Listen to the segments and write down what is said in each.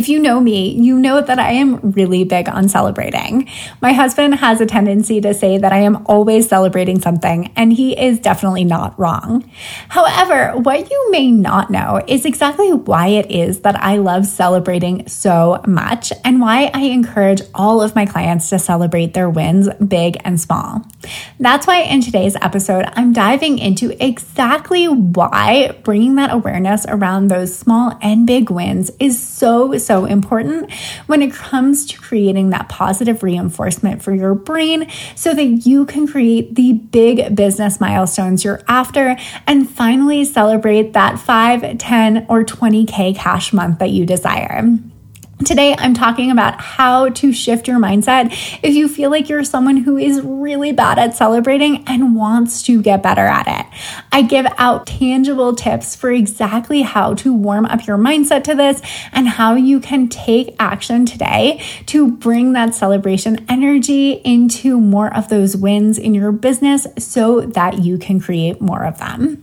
If you know me, you know that I am really big on celebrating. My husband has a tendency to say that I am always celebrating something, and he is definitely not wrong. However, what you may not know is exactly why it is that I love celebrating so much and why I encourage all of my clients to celebrate their wins, big and small. That's why in today's episode, I'm diving into exactly why bringing that awareness around those small and big wins is so so important when it comes to creating that positive reinforcement for your brain so that you can create the big business milestones you're after and finally celebrate that 5, 10, or 20K cash month that you desire. Today, I'm talking about how to shift your mindset if you feel like you're someone who is really bad at celebrating and wants to get better at it. I give out tangible tips for exactly how to warm up your mindset to this and how you can take action today to bring that celebration energy into more of those wins in your business so that you can create more of them.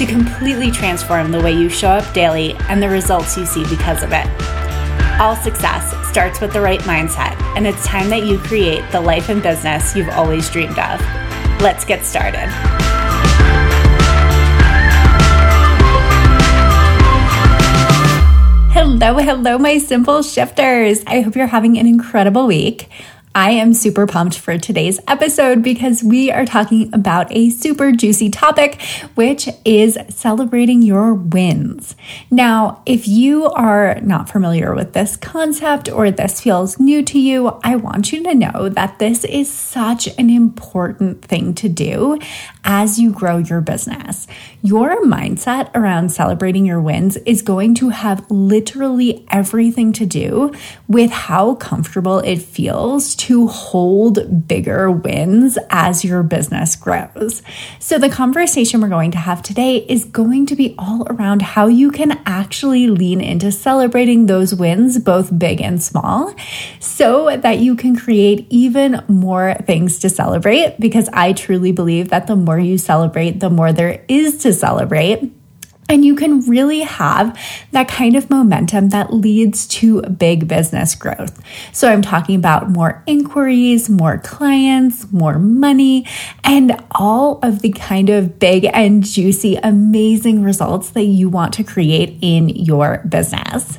to completely transform the way you show up daily and the results you see because of it. All success starts with the right mindset, and it's time that you create the life and business you've always dreamed of. Let's get started. Hello, hello, my simple shifters. I hope you're having an incredible week. I am super pumped for today's episode because we are talking about a super juicy topic, which is celebrating your wins. Now, if you are not familiar with this concept or this feels new to you, I want you to know that this is such an important thing to do as you grow your business. Your mindset around celebrating your wins is going to have literally everything to do with how comfortable it feels to hold bigger wins as your business grows. So, the conversation we're going to have today is going to be all around how you can actually lean into celebrating those wins, both big and small, so that you can create even more things to celebrate. Because I truly believe that the more you celebrate, the more there is to celebrate. And you can really have that kind of momentum that leads to big business growth. So I'm talking about more inquiries, more clients, more money, and all of the kind of big and juicy, amazing results that you want to create in your business.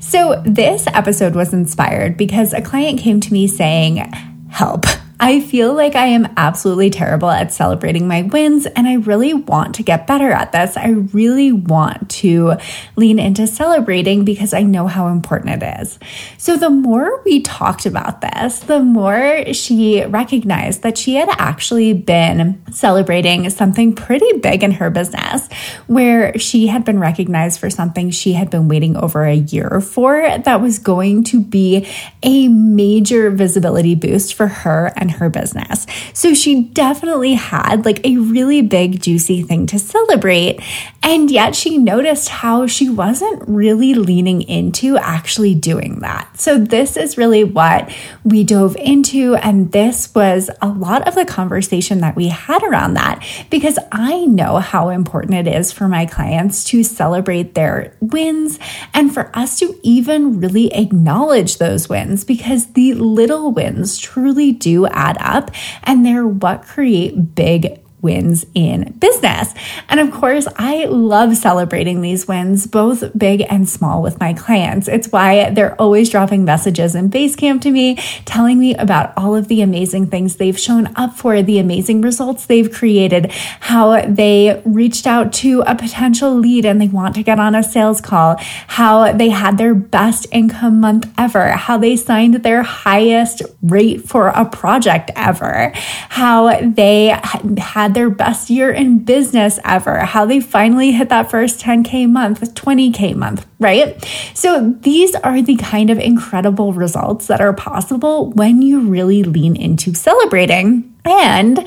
So this episode was inspired because a client came to me saying, help. I feel like I am absolutely terrible at celebrating my wins, and I really want to get better at this. I really want to lean into celebrating because I know how important it is. So, the more we talked about this, the more she recognized that she had actually been celebrating something pretty big in her business, where she had been recognized for something she had been waiting over a year for that was going to be a major visibility boost for her and her business. So she definitely had like a really big, juicy thing to celebrate. And yet she noticed how she wasn't really leaning into actually doing that. So this is really what we dove into. And this was a lot of the conversation that we had around that because I know how important it is for my clients to celebrate their wins and for us to even really acknowledge those wins because the little wins truly do add up and they're what create big wins in business. And of course, I love celebrating these wins, both big and small, with my clients. It's why they're always dropping messages in Basecamp to me, telling me about all of the amazing things they've shown up for, the amazing results they've created, how they reached out to a potential lead and they want to get on a sales call, how they had their best income month ever, how they signed their highest rate for a project ever, how they had had their best year in business ever, how they finally hit that first 10K month, 20K month, right? So these are the kind of incredible results that are possible when you really lean into celebrating. And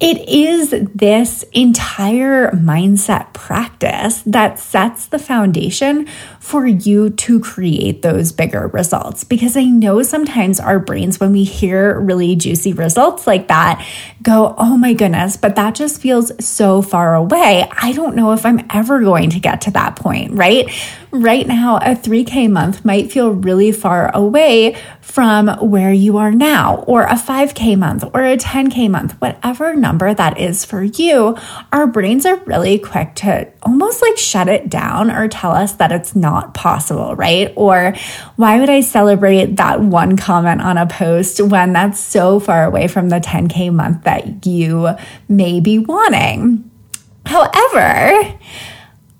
it is this entire mindset practice that sets the foundation for you to create those bigger results. Because I know sometimes our brains, when we hear really juicy results like that, go, oh my goodness, but that just feels so far away. I don't know if I'm ever going to get to that point, right? Right now, a 3K month might feel really far away from where you are now, or a 5K month, or a 10K month, whatever number that is for you. Our brains are really quick to almost like shut it down or tell us that it's not possible, right? Or why would I celebrate that one comment on a post when that's so far away from the 10K month that you may be wanting? However,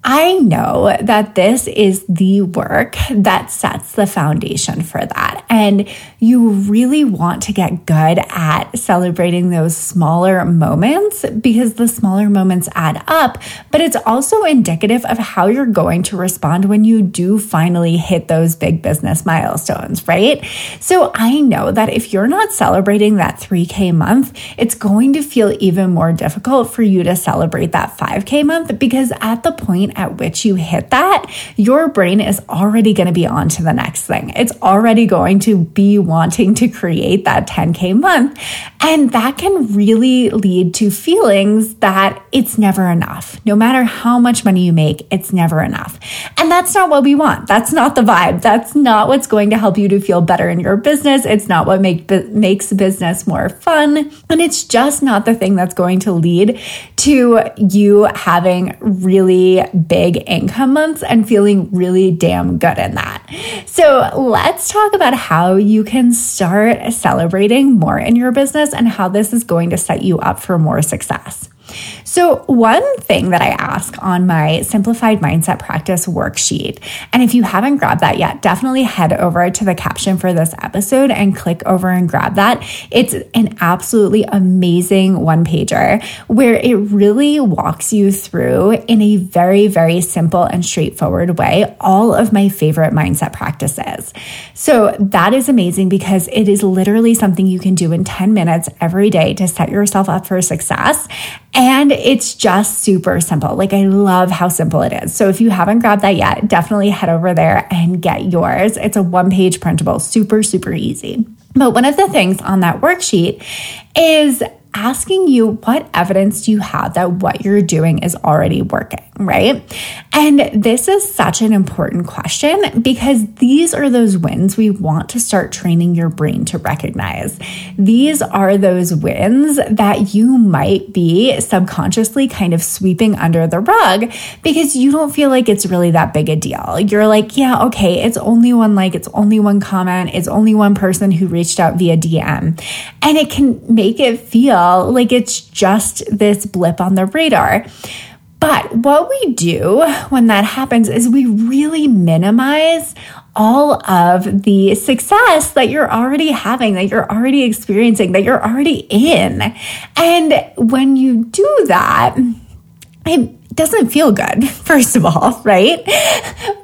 I know that this is the work that sets the foundation for that. And you really want to get good at celebrating those smaller moments because the smaller moments add up, but it's also indicative of how you're going to respond when you do finally hit those big business milestones, right? So I know that if you're not celebrating that 3K month, it's going to feel even more difficult for you to celebrate that 5K month because at the point point at which you hit that, your brain is already going to be on to the next thing. It's already going to be wanting to create that 10K month. And that can really lead to feelings that it's never enough. No matter how much money you make, it's never enough. And that's not what we want. That's not the vibe. That's not what's going to help you to feel better in your business. It's not what make, makes business more fun. And it's just not the thing that's going to lead to you having really big income months and feeling really damn good in that. So let's talk about how you can start celebrating more in your business and how this is going to set you up for more success. So, one thing that I ask on my simplified mindset practice worksheet, and if you haven't grabbed that yet, definitely head over to the caption for this episode and click over and grab that. It's an absolutely amazing one pager where it really walks you through in a very, very simple and straightforward way all of my favorite mindset practices. So, that is amazing because it is literally something you can do in 10 minutes every day to set yourself up for success. And it's just super simple. Like, I love how simple it is. So, if you haven't grabbed that yet, definitely head over there and get yours. It's a one page printable, super, super easy. But one of the things on that worksheet is asking you what evidence do you have that what you're doing is already working, right? And this is such an important question because these are those wins we want to start training your brain to recognize. These are those wins that you might be subconsciously kind of sweeping under the rug because you don't feel like it's really that big a deal. You're like, yeah, okay, it's only one like, it's only one comment, it's only one person who reached out via DM. And it can make it feel like it's just this blip on the radar. But what we do when that happens is we really minimize all of the success that you're already having, that you're already experiencing, that you're already in. And when you do that, it doesn't feel good, first of all, right?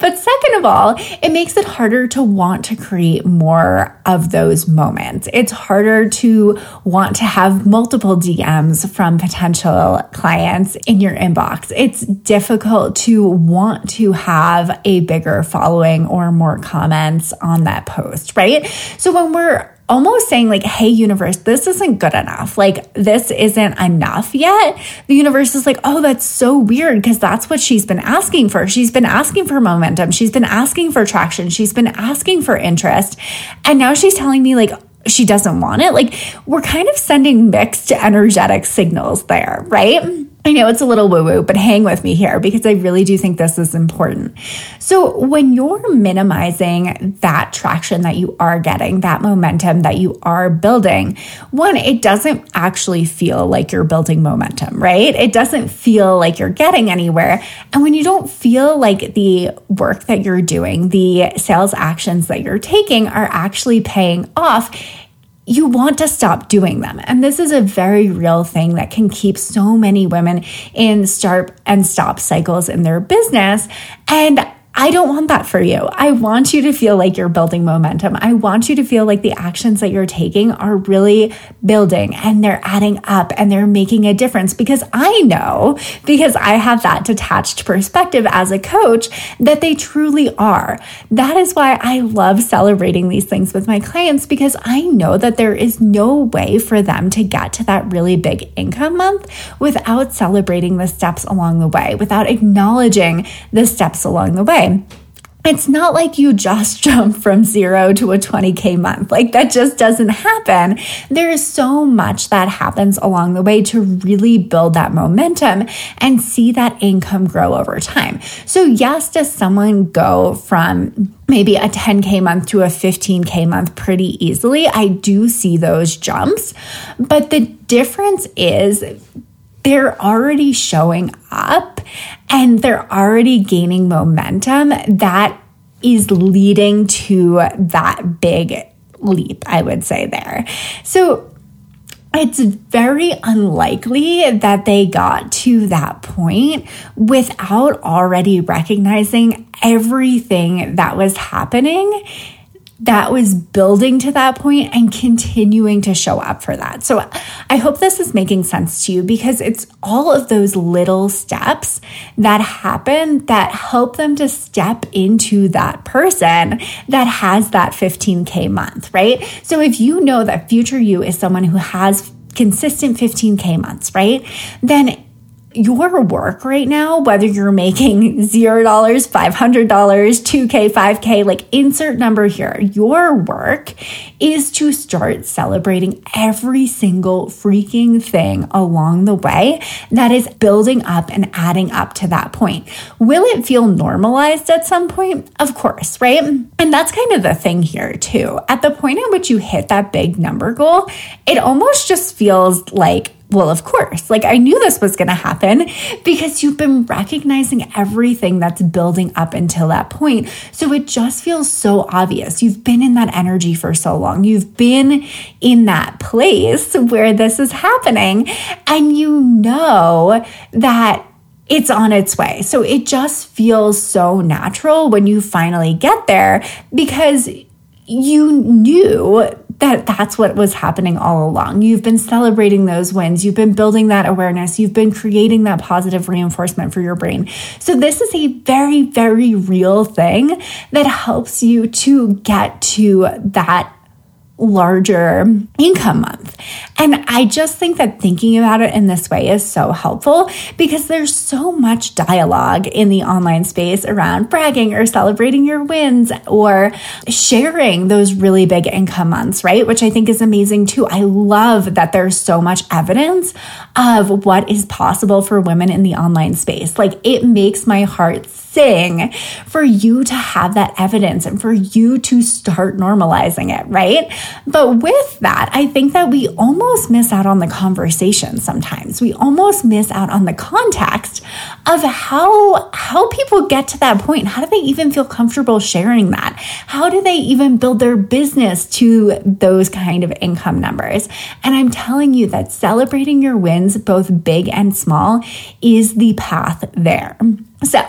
But second of all, it makes it harder to want to create more of those moments. It's harder to want to have multiple DMs from potential clients in your inbox. It's difficult to want to have a bigger following or more comments on that post, right? So when we're almost saying like hey universe this isn't good enough. Like this isn't enough yet. The universe is like oh that's so weird because that's what she's been asking for. She's been asking for momentum. She's been asking for traction. She's been asking for interest. And now she's telling me like she doesn't want it. Like we're kind of sending mixed energetic signals there right I know it's a little woo woo, but hang with me here because I really do think this is important. So, when you're minimizing that traction that you are getting, that momentum that you are building, one, it doesn't actually feel like you're building momentum, right? It doesn't feel like you're getting anywhere. And when you don't feel like the work that you're doing, the sales actions that you're taking are actually paying off, you want to stop doing them. And this is a very real thing that can keep so many women in start and stop cycles in their business. And I don't want that for you. I want you to feel like you're building momentum. I want you to feel like the actions that you're taking are really building and they're adding up and they're making a difference because I know, because I have that detached perspective as a coach, that they truly are. That is why I love celebrating these things with my clients because I know that there is no way for them to get to that really big income month without celebrating the steps along the way, without acknowledging the steps along the way it's not like you just jump from zero to a 20K month. Like that just doesn't happen. There is so much that happens along the way to really build that momentum and see that income grow over time. So, yes, does someone go from maybe a 10K month to a 15K month pretty easily? I do see those jumps, but the difference is they're already showing up and they're already gaining momentum that is leading to that big leap, I would say there. So it's very unlikely that they got to that point without already recognizing everything that was happening that was building to that point and continuing to show up for that. So I hope this is making sense to you because it's all of those little steps that happen that help them to step into that person that has that 15K month, right? So if you know that future you is someone who has consistent 15K months, right? Then your work right now, whether you're making $0, $500, 2K, 5K, like insert number here, your work is to start celebrating every single freaking thing along the way that is building up and adding up to that point. Will it feel normalized at some point? Of course, right? And that's kind of the thing here too. At the point at which you hit that big number goal, it almost just feels like well, of course. Like I knew this was going to happen because you've been recognizing everything that's building up until that point. So it just feels so obvious. You've been in that energy for so long. You've been in that place where this is happening and you know that it's on its way. So it just feels so natural when you finally get there because you knew that that's what was happening all along. You've been celebrating those wins. You've been building that awareness. You've been creating that positive reinforcement for your brain. So this is a very, very real thing that helps you to get to that larger income month. And I just think that thinking about it in this way is so helpful because there's so much dialogue in the online space around bragging or celebrating your wins or sharing those really big income months, right? Which I think is amazing too. I love that there's so much evidence of what is possible for women in the online space. Like it makes my heart sing for you to have that evidence and for you to start normalizing it, right? But with that, I think that we almost miss out on the conversation sometimes. We almost miss out on the context of how how people get to that point. How do they even feel comfortable sharing that? How do they even build their business to those kind of income numbers? And I'm telling you that celebrating your wins, both big and small, is the path there. So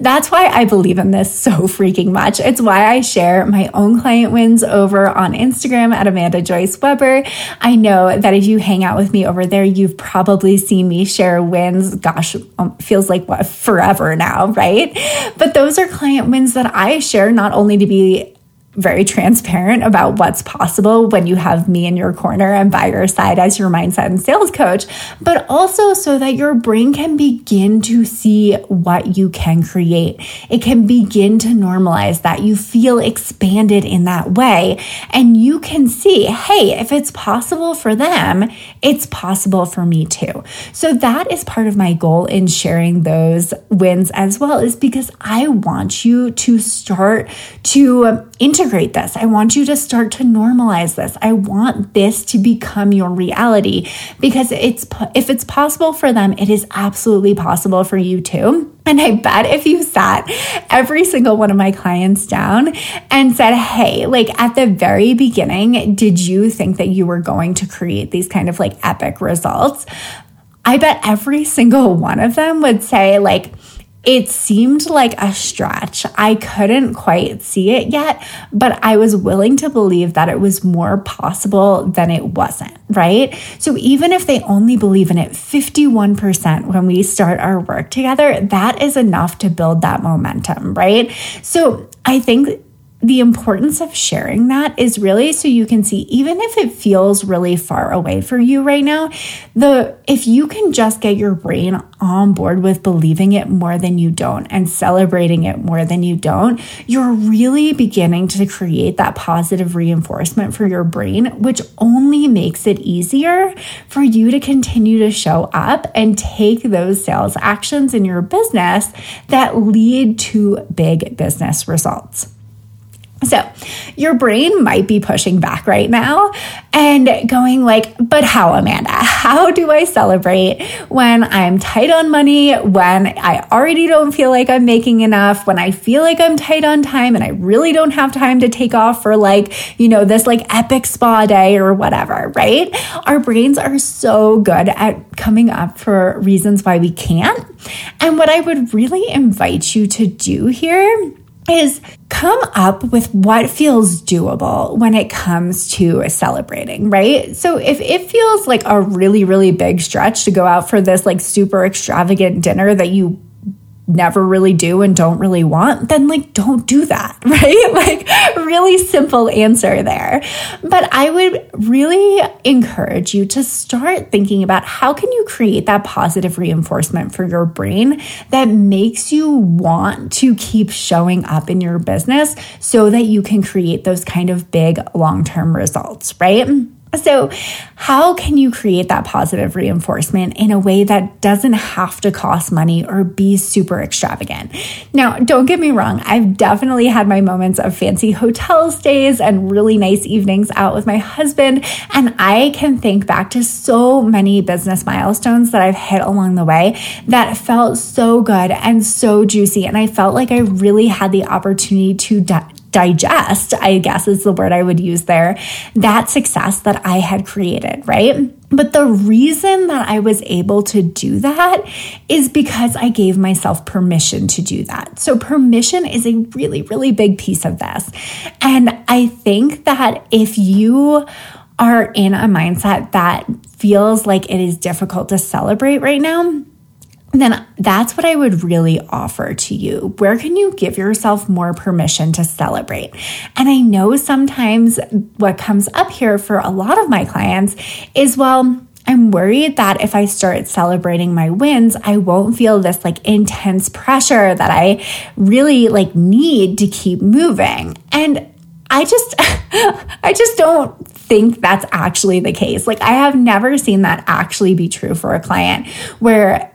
that's why I believe in this so freaking much. It's why I share my own client wins over on Instagram at Amanda Joyce Weber. I know that if you hang out with me over there, you've probably seen me share wins. Gosh, um, feels like what forever now, right? But those are client wins that I share not only to be very transparent about what's possible when you have me in your corner and by your side as your mindset and sales coach, but also so that your brain can begin to see what you can create. It can begin to normalize that you feel expanded in that way. And you can see, hey, if it's possible for them, it's possible for me too. So that is part of my goal in sharing those wins as well, is because I want you to start to integrate integrate this. I want you to start to normalize this. I want this to become your reality because it's if it's possible for them, it is absolutely possible for you too. And I bet if you sat every single one of my clients down and said, Hey, like at the very beginning, did you think that you were going to create these kind of like epic results? I bet every single one of them would say, like, it seemed like a stretch. I couldn't quite see it yet, but I was willing to believe that it was more possible than it wasn't, right? So even if they only believe in it 51% when we start our work together, that is enough to build that momentum, right? So I think the importance of sharing that is really so you can see even if it feels really far away for you right now the if you can just get your brain on board with believing it more than you don't and celebrating it more than you don't you're really beginning to create that positive reinforcement for your brain which only makes it easier for you to continue to show up and take those sales actions in your business that lead to big business results so, your brain might be pushing back right now and going like, "But how, Amanda? How do I celebrate when I'm tight on money, when I already don't feel like I'm making enough, when I feel like I'm tight on time and I really don't have time to take off for like, you know, this like epic spa day or whatever, right? Our brains are so good at coming up for reasons why we can't. And what I would really invite you to do here is come up with what feels doable when it comes to celebrating, right? So if it feels like a really, really big stretch to go out for this like super extravagant dinner that you never really do and don't really want, then like don't do that, right? Like really simple answer there. But I would really encourage you to start thinking about how can you create that positive reinforcement for your brain that makes you want to keep showing up in your business so that you can create those kind of big long-term results, right? So, how can you create that positive reinforcement in a way that doesn't have to cost money or be super extravagant? Now, don't get me wrong, I've definitely had my moments of fancy hotel stays and really nice evenings out with my husband, and I can think back to so many business milestones that I've hit along the way that felt so good and so juicy, and I felt like I really had the opportunity to digest, I guess is the word I would use there, that success that I had created, right? But the reason that I was able to do that is because I gave myself permission to do that. So, permission is a really, really big piece of this. And I think that if you are in a mindset that feels like it is difficult to celebrate right now, then that's what I would really offer to you. Where can you give yourself more permission to celebrate? And I know sometimes what comes up here for a lot of my clients is, well, I'm worried that if I start celebrating my wins, I won't feel this like intense pressure that I really like need to keep moving. And I just I just don't think that's actually the case. Like I have never seen that actually be true for a client where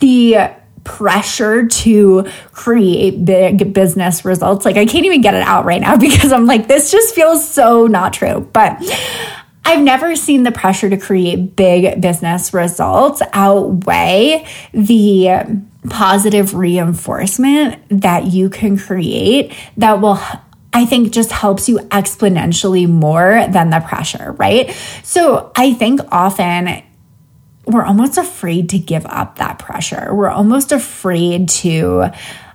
the pressure to create big business results. Like, I can't even get it out right now because I'm like, this just feels so not true. But I've never seen the pressure to create big business results outweigh the positive reinforcement that you can create that will I think just helps you exponentially more than the pressure, right? So I think often we're almost afraid to give up that pressure. We're almost afraid to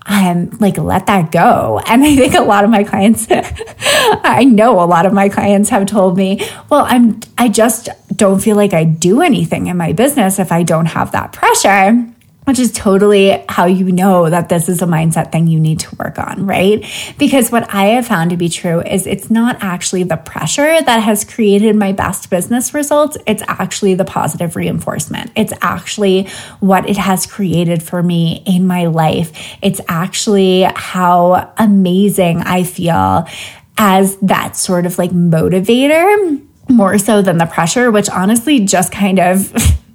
um, like let that go. And I think a lot of my clients, I know a lot of my clients have told me, well, I'm, I just don't feel like I do anything in my business if I don't have that pressure which is totally how you know that this is a mindset thing you need to work on, right? Because what I have found to be true is it's not actually the pressure that has created my best business results. It's actually the positive reinforcement. It's actually what it has created for me in my life. It's actually how amazing I feel as that sort of like motivator more so than the pressure, which honestly just kind of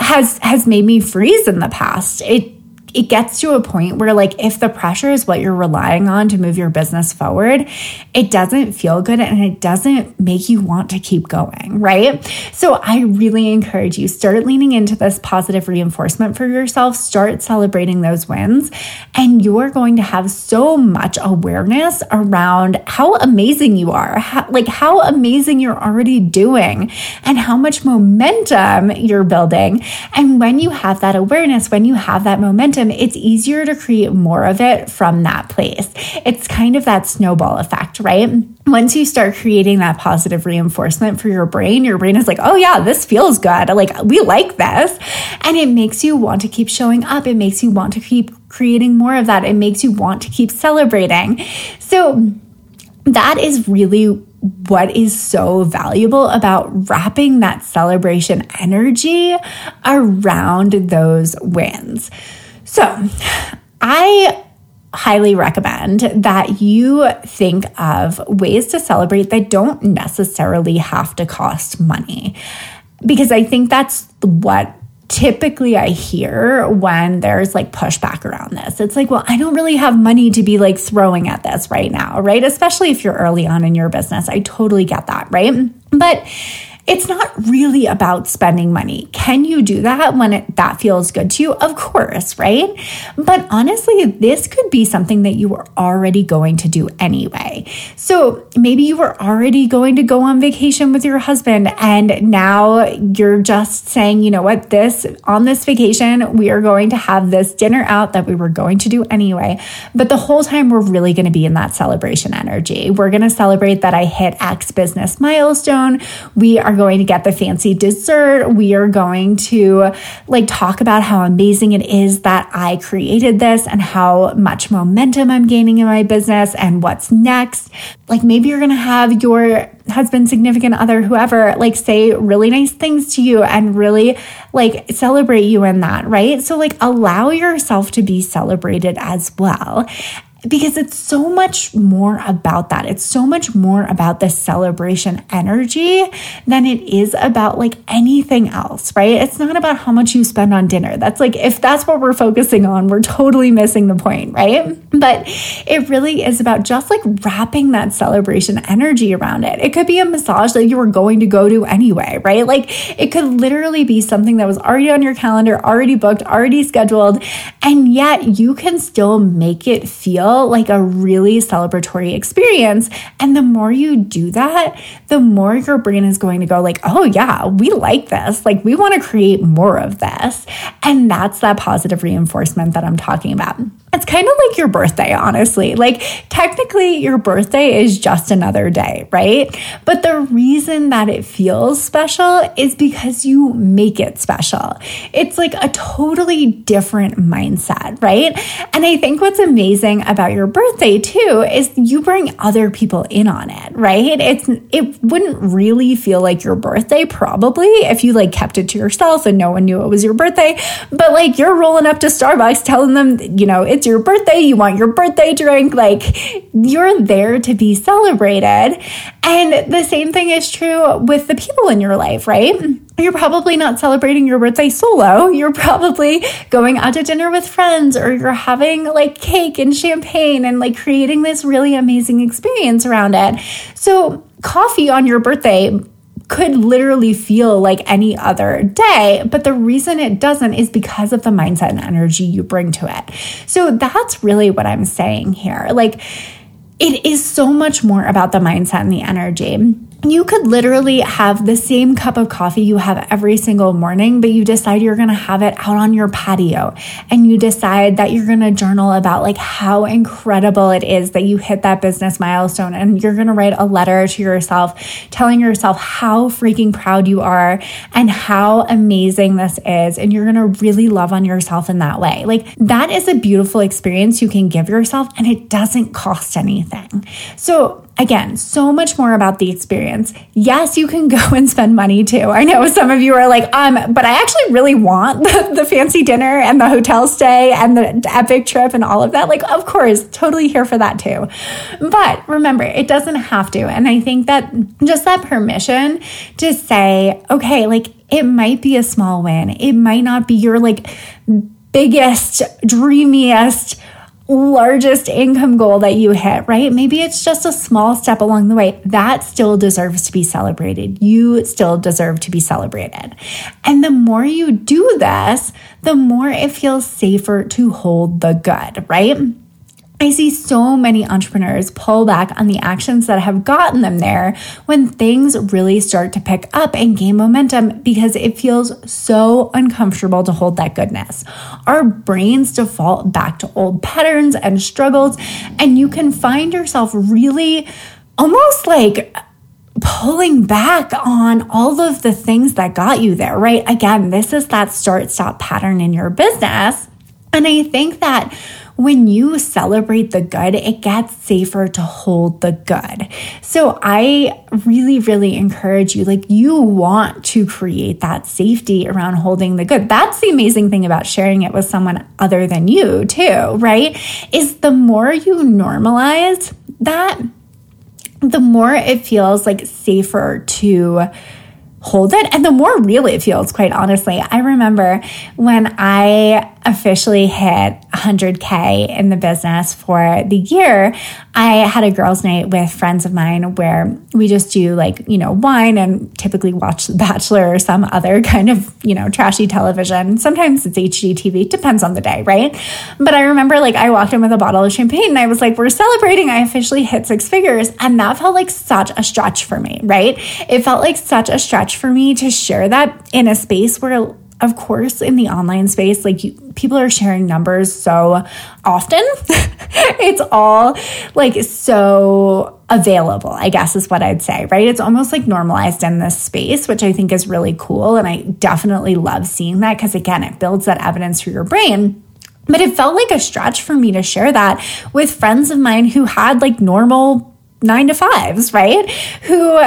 has has made me freeze in the past. It it gets to a point where, like, if the pressure is what you're relying on to move your business forward, it doesn't feel good and it doesn't make you want to keep going, right? So, I really encourage you start leaning into this positive reinforcement for yourself, start celebrating those wins, and you're going to have so much awareness around how amazing you are, how, like, how amazing you're already doing, and how much momentum you're building. And when you have that awareness, when you have that momentum, it's easier to create more of it from that place. It's kind of that snowball effect, right? Once you start creating that positive reinforcement for your brain, your brain is like, oh, yeah, this feels good. Like, we like this. And it makes you want to keep showing up. It makes you want to keep creating more of that. It makes you want to keep celebrating. So, that is really what is so valuable about wrapping that celebration energy around those wins. So, I highly recommend that you think of ways to celebrate that don't necessarily have to cost money. Because I think that's what typically I hear when there's like pushback around this. It's like, well, I don't really have money to be like throwing at this right now, right? Especially if you're early on in your business. I totally get that, right? But it's not really about spending money. Can you do that when it, that feels good to you? Of course, right? But honestly, this could be something that you were already going to do anyway. So maybe you were already going to go on vacation with your husband and now you're just saying, you know what, this on this vacation, we are going to have this dinner out that we were going to do anyway. But the whole time we're really going to be in that celebration energy. We're going to celebrate that I hit X business milestone. We are going to get the fancy dessert. We are going to like talk about how amazing it is that I created this and how much momentum I'm gaining in my business and what's next. Like maybe you're going to have your husband, significant other, whoever, like say really nice things to you and really like celebrate you in that, right? So, like, allow yourself to be celebrated as well because it's so much more about that. It's so much more about the celebration energy than it is about like anything else, right? It's not about how much you spend on dinner. That's like, if that's what we're focusing on, we're totally missing the point, right? But it really is about just like wrapping that celebration energy around it. It could be a massage that you were going to go to anyway, right? Like it could literally be something that was already on your calendar, already booked, already scheduled, and yet you can still make it feel like a really celebratory experience. And the more you do that, the more your brain is going to go like, "Oh yeah, we like this. Like we want to create more of this." And that's that positive reinforcement that I'm talking about. It's kind of like your birthday, honestly. Like, technically, your birthday is just another day, right? But the reason that it feels special is because you make it special. It's like a totally different mindset, right? And I think what's amazing about your birthday too is you bring other people in on it, right? It's it wouldn't really feel like your birthday probably if you like kept it to yourself and no one knew it was your birthday, but like you're rolling up to Starbucks telling them, you know, it's your birthday, you want your birthday drink, like you're there to be celebrated. And the same thing is true with the people in your life, right? You're probably not celebrating your birthday solo. You're probably going out to dinner with friends or you're having like cake and champagne and like creating this really amazing experience around it. So, coffee on your birthday could literally feel like any other day. But the reason it doesn't is because of the mindset and energy you bring to it. So that's really what I'm saying here. Like, it is so much more about the mindset and the energy you could literally have the same cup of coffee you have every single morning, but you decide you're going to have it out on your patio and you decide that you're going to journal about like how incredible it is that you hit that business milestone and you're going to write a letter to yourself telling yourself how freaking proud you are and how amazing this is and you're going to really love on yourself in that way. Like that is a beautiful experience you can give yourself and it doesn't cost anything. So Again, so much more about the experience. Yes, you can go and spend money too. I know some of you are like, um, but I actually really want the, the fancy dinner and the hotel stay and the epic trip and all of that. Like, of course, totally here for that too. But remember, it doesn't have to. And I think that just that permission to say, okay, like it might be a small win. It might not be your like biggest, dreamiest, largest income goal that you hit, right? Maybe it's just a small step along the way. That still deserves to be celebrated. You still deserve to be celebrated. And the more you do this, the more it feels safer to hold the good, right? I see so many entrepreneurs pull back on the actions that have gotten them there when things really start to pick up and gain momentum because it feels so uncomfortable to hold that goodness. Our brains default back to old patterns and struggles, and you can find yourself really almost like pulling back on all of the things that got you there, right? Again, this is that start stop pattern in your business. And I think that when you celebrate the good, it gets safer to hold the good. So I really, really encourage you, like, you want to create that safety around holding the good. That's the amazing thing about sharing it with someone other than you, too, right? Is the more you normalize that, the more it feels like safer to hold it and the more real it feels, quite honestly. I remember when I officially hit 100K in the business for the year, I had a girls' night with friends of mine where we just do like, you know, wine and typically watch The Bachelor or some other kind of, you know, trashy television. Sometimes it's HGTV, depends on the day, right? But I remember like I walked in with a bottle of champagne and I was like, we're celebrating. I officially hit six figures. And that felt like such a stretch for me, right? It felt like such a stretch for me to share that in a space where of course, in the online space, like you, people are sharing numbers so often. it's all like so available, I guess is what I'd say, right? It's almost like normalized in this space, which I think is really cool. And I definitely love seeing that because, again, it builds that evidence for your brain. But it felt like a stretch for me to share that with friends of mine who had like normal nine to fives, right? Who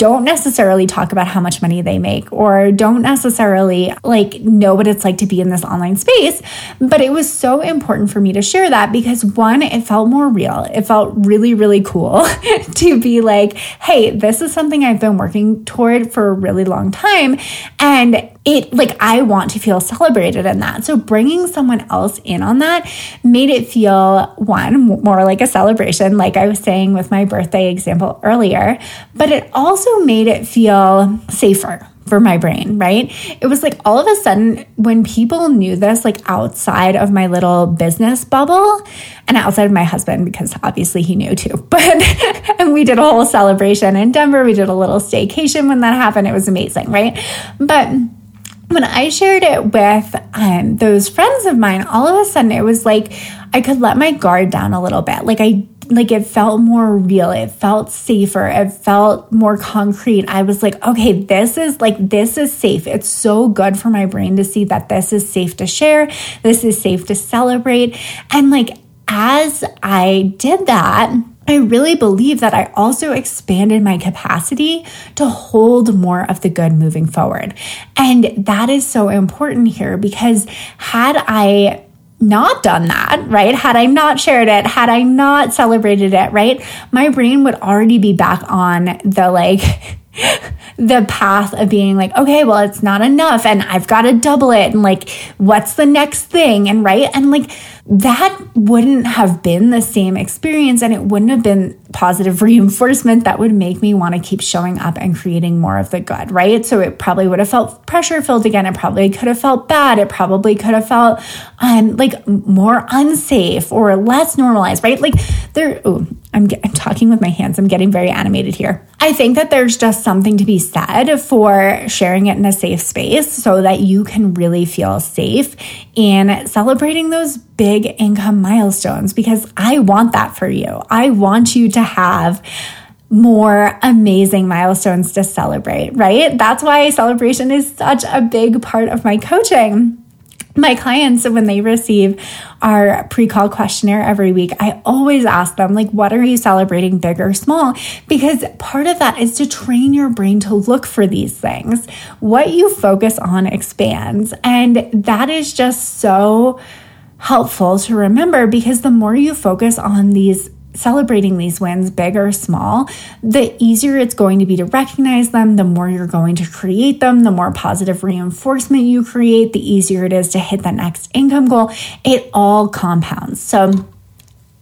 don't necessarily talk about how much money they make or don't necessarily like know what it's like to be in this online space. But it was so important for me to share that because one, it felt more real. It felt really, really cool to be like, hey, this is something I've been working toward for a really long time. And it like I want to feel celebrated in that. So bringing someone else in on that made it feel one more like a celebration like I was saying with my birthday example earlier, but it also made it feel safer for my brain, right? It was like all of a sudden when people knew this, like outside of my little business bubble and outside of my husband, because obviously he knew too. But, and we did a whole celebration in Denver. We did a little staycation when that happened. It was amazing, right? But, when I shared it with um, those friends of mine, all of a sudden it was like I could let my guard down a little bit. Like I like it felt more real. It felt safer. It felt more concrete. I was like, okay, this is like, this is safe. It's so good for my brain to see that this is safe to share. This is safe to celebrate. And like, as I did that, I really believe that I also expanded my capacity to hold more of the good moving forward. And that is so important here because had I not done that, right? Had I not shared it, had I not celebrated it, right? My brain would already be back on the like, the path of being like, okay, well, it's not enough and I've got to double it. And like, what's the next thing? And right. And like, that wouldn't have been the same experience and it wouldn't have been positive reinforcement that would make me want to keep showing up and creating more of the good, right? So it probably would have felt pressure filled again. It probably could have felt bad. It probably could have felt um, like more unsafe or less normalized, right? Like there, oh, I'm, I'm talking with my hands. I'm getting very animated here. I think that there's just something to be said for sharing it in a safe space so that you can really feel safe in celebrating those big income milestones because I want that for you. I want you to have more amazing milestones to celebrate, right? That's why celebration is such a big part of my coaching my clients when they receive our pre-call questionnaire every week i always ask them like what are you celebrating big or small because part of that is to train your brain to look for these things what you focus on expands and that is just so helpful to remember because the more you focus on these celebrating these wins, big or small, the easier it's going to be to recognize them, the more you're going to create them, the more positive reinforcement you create, the easier it is to hit the next income goal. It all compounds. So,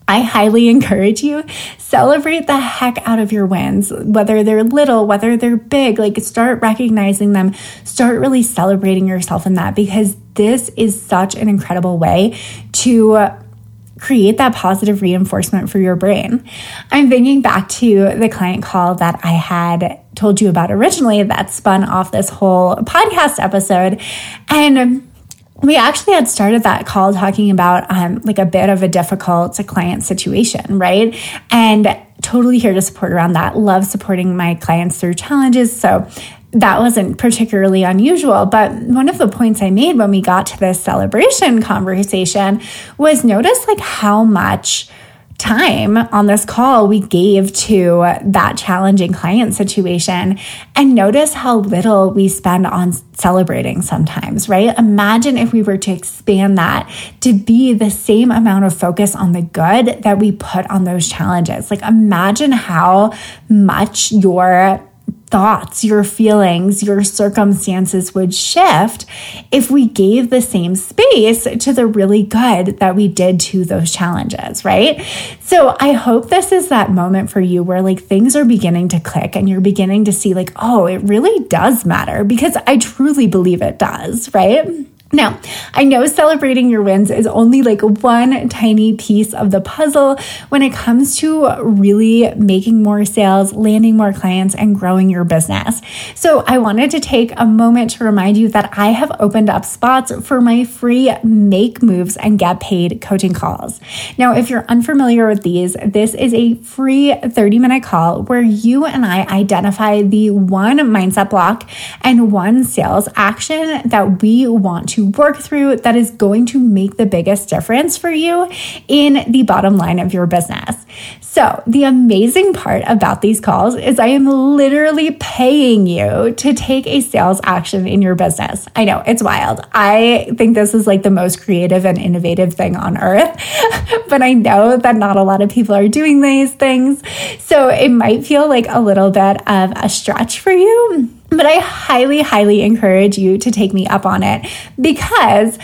I highly encourage you celebrate the heck out of your wins, whether they're little, whether they're big, like start recognizing them, start really celebrating yourself in that because this is such an incredible way to create that positive reinforcement for your brain. I'm thinking back to the client call that I had told you about originally that spun off this whole podcast episode. And we actually had started that call talking about um, like a bit of a difficult client situation, right? And totally here to support around that. Love supporting my clients through challenges. So that wasn't particularly unusual. But one of the points I made when we got to this celebration conversation was notice like how much time on this call we gave to that challenging client situation and notice how little we spend on celebrating sometimes, right? Imagine if we were to expand that to be the same amount of focus on the good that we put on those challenges. Like imagine how much your thoughts, your feelings, your circumstances would shift if we gave the same space to the really good that we did to those challenges, right? So I hope this is that moment for you where like things are beginning to click and you're beginning to see like, oh, it really does matter because I truly believe it does, right? Now, I know celebrating your wins is only like one tiny piece of the puzzle when it comes to really making more sales, landing more clients, and growing your business. So, I wanted to take a moment to remind you that I have opened up spots for my free Make Moves and Get Paid coaching calls. Now, if you're unfamiliar with these, this is a free 30 minute call where you and I identify the one mindset block and one sales action that we want to to work through that is going to make the biggest difference for you in the bottom line of your business. So, the amazing part about these calls is I am literally paying you to take a sales action in your business. I know it's wild. I think this is like the most creative and innovative thing on earth, but I know that not a lot of people are doing these things. So, it might feel like a little bit of a stretch for you. But I highly, highly encourage you to take me up on it because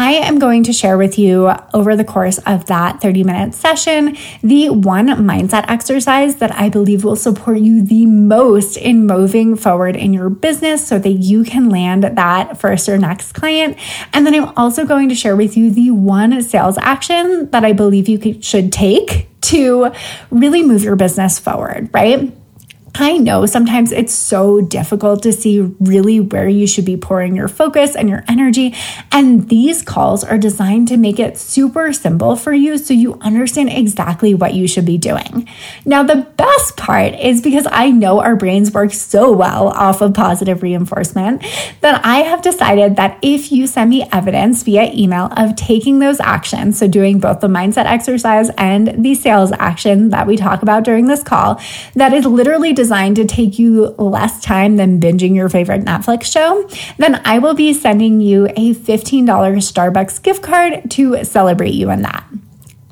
I am going to share with you over the course of that 30 minute session the one mindset exercise that I believe will support you the most in moving forward in your business so that you can land that first or next client. And then I'm also going to share with you the one sales action that I believe you should take to really move your business forward, right? I know sometimes it's so difficult to see really where you should be pouring your focus and your energy. And these calls are designed to make it super simple for you so you understand exactly what you should be doing. Now, the best part is because I know our brains work so well off of positive reinforcement that I have decided that if you send me evidence via email of taking those actions, so doing both the mindset exercise and the sales action that we talk about during this call, that is literally designed to take you less time than binging your favorite Netflix show, then I will be sending you a $15 Starbucks gift card to celebrate you in that.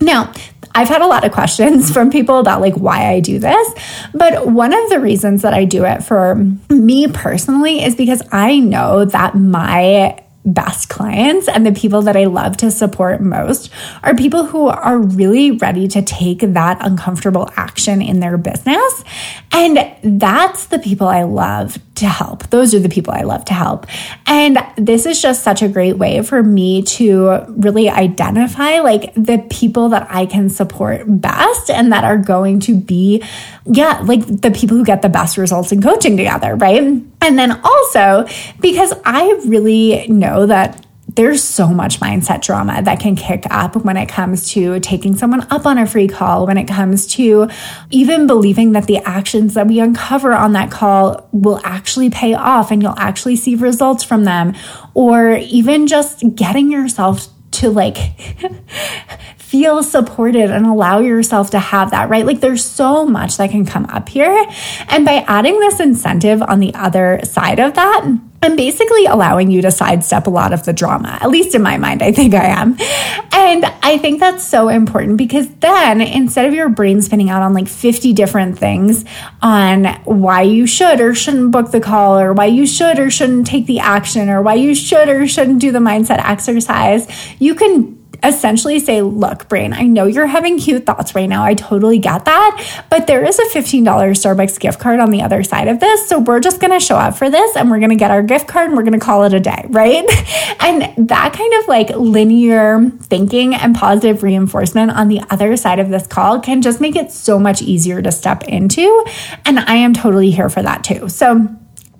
Now, I've had a lot of questions from people about like why I do this, but one of the reasons that I do it for me personally is because I know that my best clients and the people that I love to support most are people who are really ready to take that uncomfortable action in their business. And that's the people I love to help. Those are the people I love to help. And this is just such a great way for me to really identify like the people that I can support best and that are going to be, yeah, like the people who get the best results in coaching together, right? And then also because I really know that there's so much mindset drama that can kick up when it comes to taking someone up on a free call, when it comes to even believing that the actions that we uncover on that call will actually pay off and you'll actually see results from them, or even just getting yourself to like feel supported and allow yourself to have that, right? Like there's so much that can come up here. And by adding this incentive on the other side of that, I'm basically allowing you to sidestep a lot of the drama, at least in my mind, I think I am. And I think that's so important because then instead of your brain spinning out on like 50 different things on why you should or shouldn't book the call, or why you should or shouldn't take the action, or why you should or shouldn't do the mindset exercise, you can essentially say, look, brain, I know you're having cute thoughts right now. I totally get that. But there is a $15 Starbucks gift card on the other side of this. So we're just going to show up for this and we're going to get our gift card and we're going to call it a day, right? and that kind of like linear thinking and positive reinforcement on the other side of this call can just make it so much easier to step into. And I am totally here for that too. So,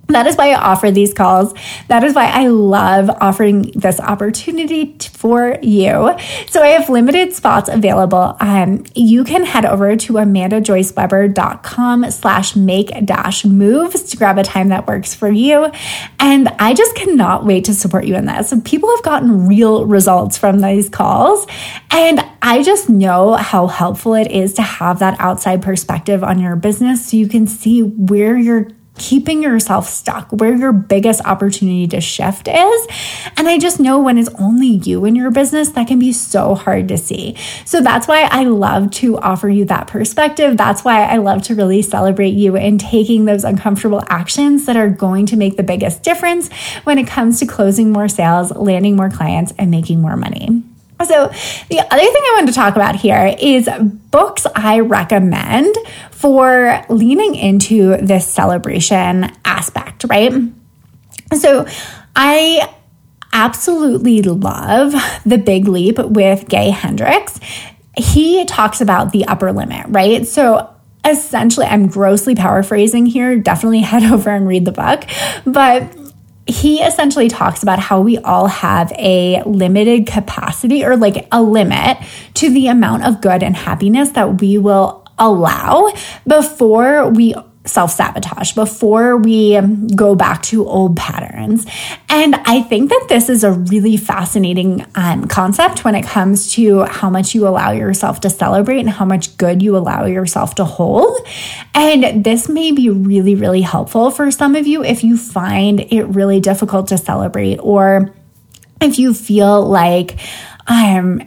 that is why I offer these calls. That is why I love offering this opportunity for you. So I have limited spots available. Um, you can head over to amandajoyceweber.com slash make dash moves to grab a time that works for you. And I just cannot wait to support you in this. So people have gotten real results from these calls. And I just know how helpful it is to have that outside perspective on your business so you can see where you're keeping yourself stuck, where your biggest opportunity to shift is. And I just know when it's only you in your business, that can be so hard to see. So that's why I love to offer you that perspective. That's why I love to really celebrate you in taking those uncomfortable actions that are going to make the biggest difference when it comes to closing more sales, landing more clients, and making more money. So, the other thing I wanted to talk about here is books I recommend for leaning into this celebration aspect, right? So, I absolutely love The Big Leap with Gay Hendricks. He talks about the upper limit, right? So, essentially, I'm grossly paraphrasing here. Definitely head over and read the book. But he essentially talks about how we all have a limited capacity or like a limit to the amount of good and happiness that we will allow before we self sabotage before we go back to old patterns. And I think that this is a really fascinating um, concept when it comes to how much you allow yourself to celebrate and how much good you allow yourself to hold. And this may be really, really helpful for some of you if you find it really difficult to celebrate or if you feel like, um,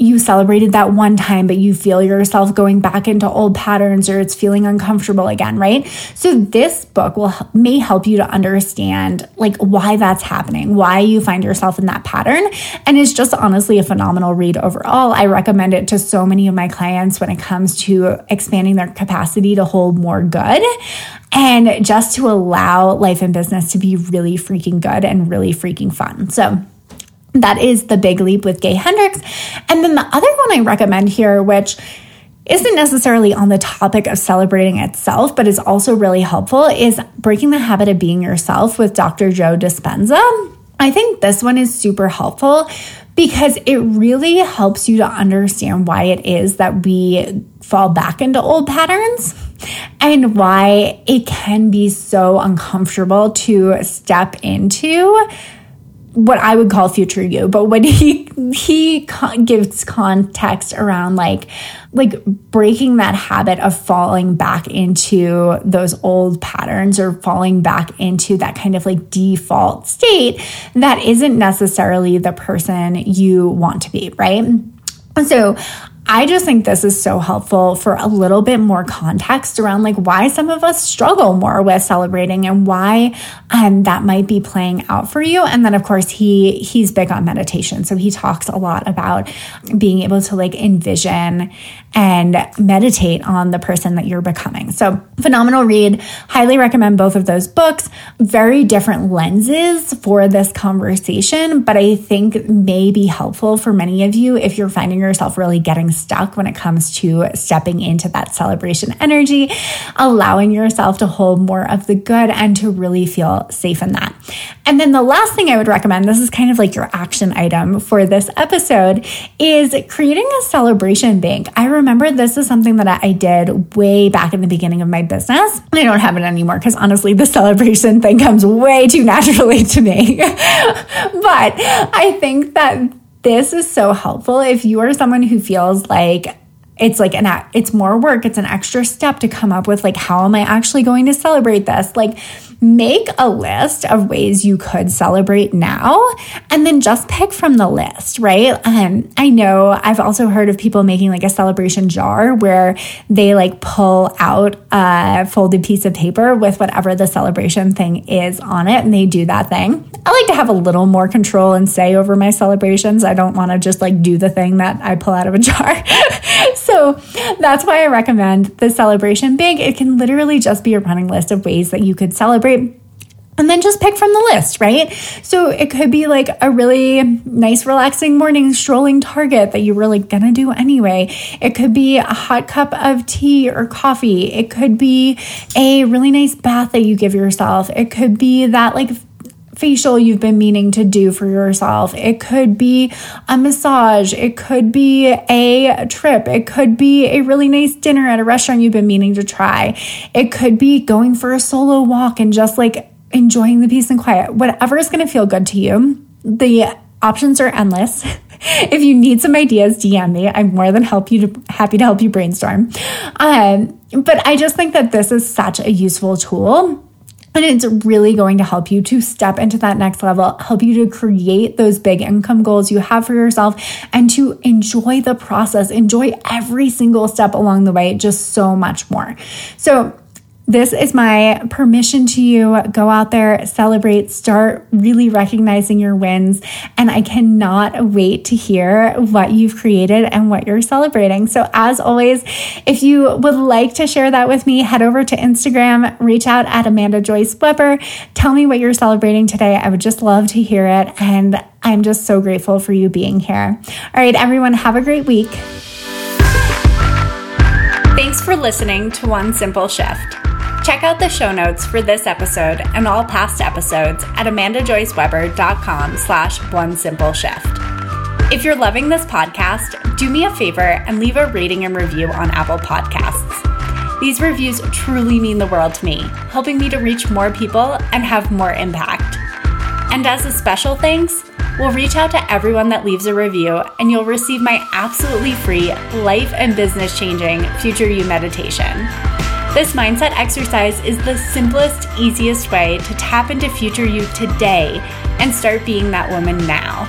you celebrated that one time, but you feel yourself going back into old patterns or it's feeling uncomfortable again, right? So this book will may help you to understand like why that's happening, why you find yourself in that pattern. And it's just honestly a phenomenal read overall. I recommend it to so many of my clients when it comes to expanding their capacity to hold more good and just to allow life and business to be really freaking good and really freaking fun. So that is The Big Leap with Gay Hendricks. And then the other one I recommend here, which isn't necessarily on the topic of celebrating itself, but is also really helpful, is Breaking the Habit of Being Yourself with Dr. Joe Dispenza. I think this one is super helpful because it really helps you to understand why it is that we fall back into old patterns and why it can be so uncomfortable to step into what I would call future you, but when he he gives context around like like breaking that habit of falling back into those old patterns or falling back into that kind of like default state that isn't necessarily the person you want to be, right? So I just think this is so helpful for a little bit more context around like why some of us struggle more with celebrating and why um, that might be playing out for you. And then of course he he's big on meditation, so he talks a lot about being able to like envision and meditate on the person that you're becoming. So phenomenal read. Highly recommend both of those books. Very different lenses for this conversation, but I think may be helpful for many of you if you're finding yourself really getting stuck when it comes to stepping into that celebration energy, allowing yourself to hold more of the good and to really feel safe in that. And then the last thing I would recommend, this is kind of like your action item for this episode, is creating a celebration bank. I remember this is something that I did way back in the beginning of my business. I don't have it anymore because honestly, the celebration thing comes way too naturally to me. but I think that this is so helpful if you are someone who feels like it's like an it's more work it's an extra step to come up with like how am i actually going to celebrate this? Like make a list of ways you could celebrate now and then just pick from the list right? Um, i know i've also heard of people making like a celebration jar where they like pull out a folded piece of paper with whatever the celebration thing is on it and they do that thing. I like to have a little more control and say over my celebrations. I don't want to just like do the thing that i pull out of a jar. So that's why I recommend the celebration big. It can literally just be a running list of ways that you could celebrate and then just pick from the list, right? So it could be like a really nice, relaxing morning strolling target that you're really gonna do anyway. It could be a hot cup of tea or coffee. It could be a really nice bath that you give yourself. It could be that like facial you've been meaning to do for yourself. It could be a massage. It could be a trip. It could be a really nice dinner at a restaurant you've been meaning to try. It could be going for a solo walk and just like enjoying the peace and quiet. Whatever is going to feel good to you. The options are endless. if you need some ideas, DM me. I'm more than help you to, happy to help you brainstorm. Um, but I just think that this is such a useful tool and it's really going to help you to step into that next level, help you to create those big income goals you have for yourself and to enjoy the process, enjoy every single step along the way just so much more. So, this is my permission to you. Go out there, celebrate, start really recognizing your wins. And I cannot wait to hear what you've created and what you're celebrating. So, as always, if you would like to share that with me, head over to Instagram, reach out at Amanda Joyce Weber. Tell me what you're celebrating today. I would just love to hear it. And I'm just so grateful for you being here. All right, everyone, have a great week. Thanks for listening to One Simple Shift. Check out the show notes for this episode and all past episodes at amandajoyceweber.com slash one simple shift. If you're loving this podcast, do me a favor and leave a rating and review on Apple Podcasts. These reviews truly mean the world to me, helping me to reach more people and have more impact. And as a special thanks, we'll reach out to everyone that leaves a review and you'll receive my absolutely free life and business changing Future You meditation. This mindset exercise is the simplest, easiest way to tap into future you today and start being that woman now.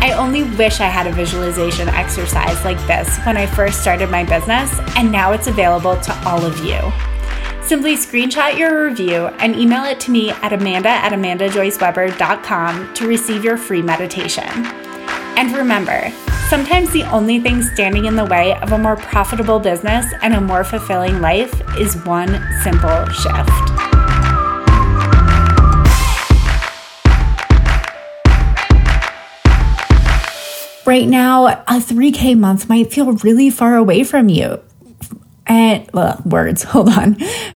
I only wish I had a visualization exercise like this when I first started my business, and now it's available to all of you. Simply screenshot your review and email it to me at amanda at amandajoyceweber.com to receive your free meditation. And remember, Sometimes the only thing standing in the way of a more profitable business and a more fulfilling life is one simple shift. Right now, a 3K month might feel really far away from you. And well, words, hold on.